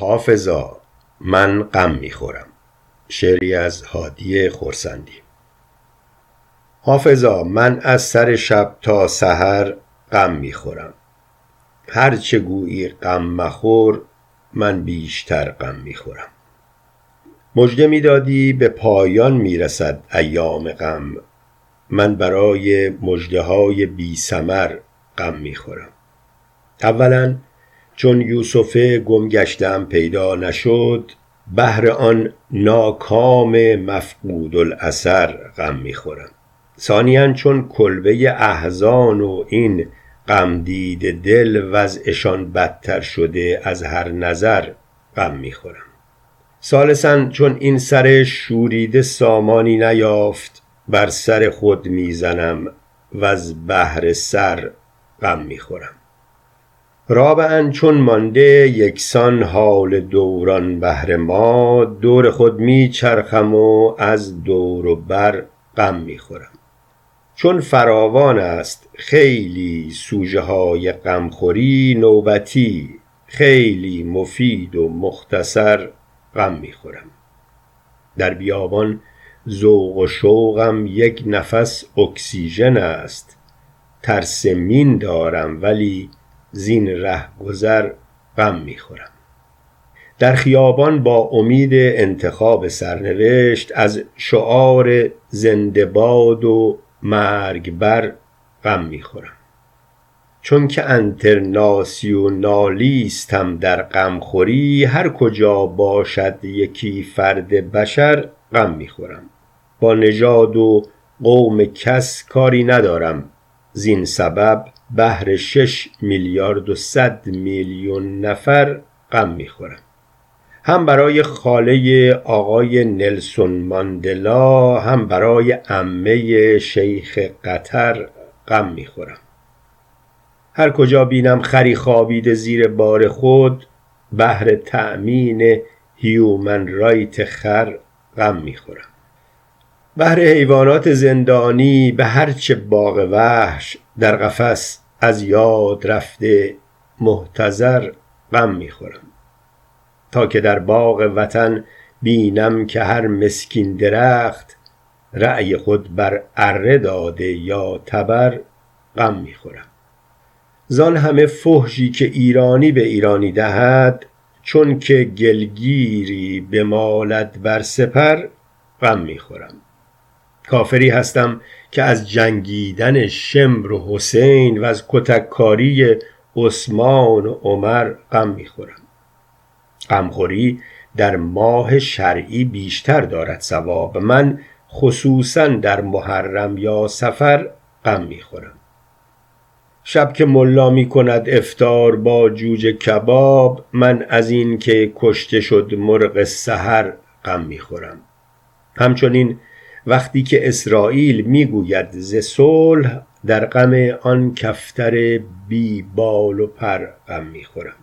حافظا من غم می‌خورم. شعری از هادی خورسندی. حافظا من از سر شب تا سحر غم می‌خورم. هرچه گویی غم مخور من بیشتر غم می‌خورم. مژده می‌دادی به پایان می‌رسد ایام غم. من برای مژده های بی ثمر غم می‌خورم. اولا چون یوسف گم گشتم پیدا نشد بهر آن ناکام مفقود الاثر غم می‌خورم. ثانیا چون کلبه احزان و این غمدیده دل وضعشان بدتر شده از هر نظر غم می‌خورم. ثالثا چون این سر شوریده سامانی نیافت بر سر خود می‌زنم وز بهر سر غم می‌خورم. رابعا چون مانده یکسان حال دوران بهر ما دور خود میچرخم و از دور و بر غم می‌خورم چون فراوان است خیلی سوژه های غمخوری نوبتی خیلی مفید و مختصر غم می‌خورم در بیابان ذوق و شوقم یک نفس اکسیژن است. ترس مین دارم ولی زین رهگذر غم می‌خورم. در خیابان با امید انتخاب سرنوشت از شعار زنده باد و مرگ بر غم می‌خورم. چون که انترناسیونالیستم در غمخوری هر کجا باشد یکی فرد بشر غم می‌خورم. با نژاد و قوم کس کاری ندارم. زین سبب بهر شش میلیارد و صد میلیون نفر غم می‌خورم هم برای خاله آقای نلسون ماندلا هم برای عمه شیخ قطر غم می‌خورم هر کجا بینم خری خوابیده زیر بار خود بهر تأمین هیومن رایت خر غم می‌خورم بهر حیوانات زندانی به هرچه باغ وحش در قفس از یاد رفته محتضر غم می‌خورم. تا که در باغ وطن بینم که هر مسکین درخت رأی خود بر اره داده یا تبر غم می‌خورم. زان همه فحشی که ایرانی به ایرانی دهد چون که گلگیری بمالد بر سپر غم می‌خورم. کافری هستم که از جنگیدن شمر و حسین و از کتککاری عثمان و عمر غم می‌خورم. غمخوری در ماه شرعی بیشتر دارد ثواب. من خصوصا در محرم یا سفر غم می‌خورم. شب که ملا می کند افطار با جوجه کباب من از این که کشته شد مرغ سحر غم می‌خورم. همچنین وقتی که اسرائیل می‌گوید ز صلح در غم آن کفتر بی بال و پر غم می‌خورم.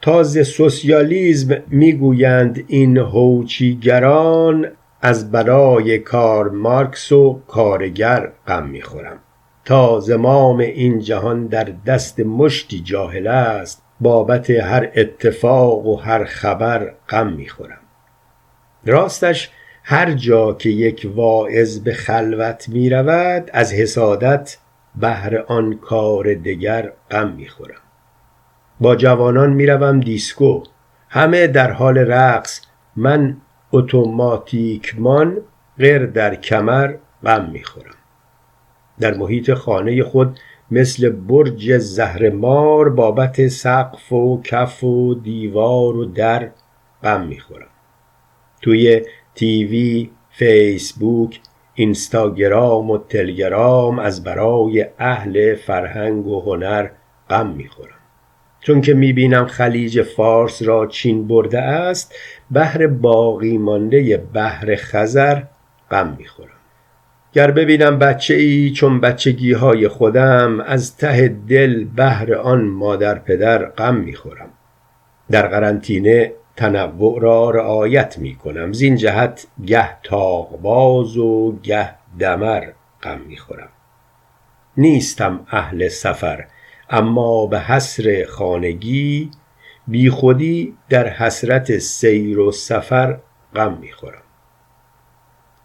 تا ز سوسیالیسم می‌گویند این هوچیگران از برای کار مارکس و کارگر غم می‌خورم. تا زمام این جهان در دست مشتی جاهل است بابت هر اتفاق و هر خبر غم می‌خورم. راستش هر جا که یک واعظ به خلوت می رود از حسادت بهر آن کار دگر غم می خورم با جوانان می روم دیسکو. همه در حال رقص. من اتوماتیکمان غیر در کمر غم می خورم در محیط خانه خود مثل برج زهرمار بابت سقف و کف و دیوار و در غم می خورم توی تیوی، فیسبوک، اینستاگرام و تلگرام از برای اهل فرهنگ و هنر غم می‌خورم. چون که می‌بینم خلیج فارس را چین برده است بهر باقی مانده بحر خزر غم می‌خورم. گر ببینم بچه ای چون بچگی های خودم از ته دل بهر آن مادر پدر غم می‌خورم. در قرنطینه تنوع را رعایت می کنم. زین جهت گه تاغباز و گه دمر غم می خورم. نیستم اهل سفر اما به حسر خانگی بیخودی در حسرت سیر و سفر غم می‌خورم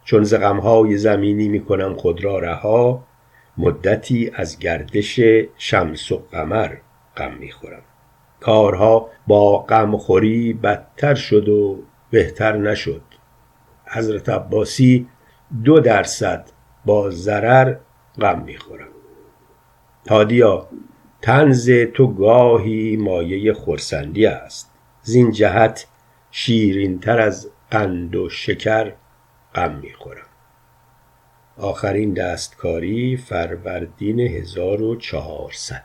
چون ز غمهای زمینی می‌کنم خود را رها مدتی از گردش شمس و قمر غم می‌خورم کارها با غمخوری بدتر شد و بهتر نشد. حضرت عباسی دو درصد با ضرر غم می‌خورم هادیا تنز تو گاهی مایه خرسندی است. زین جهت شیرینتر از قند و شکر غم می‌خورم. آخرین دستکاری فروردین 1400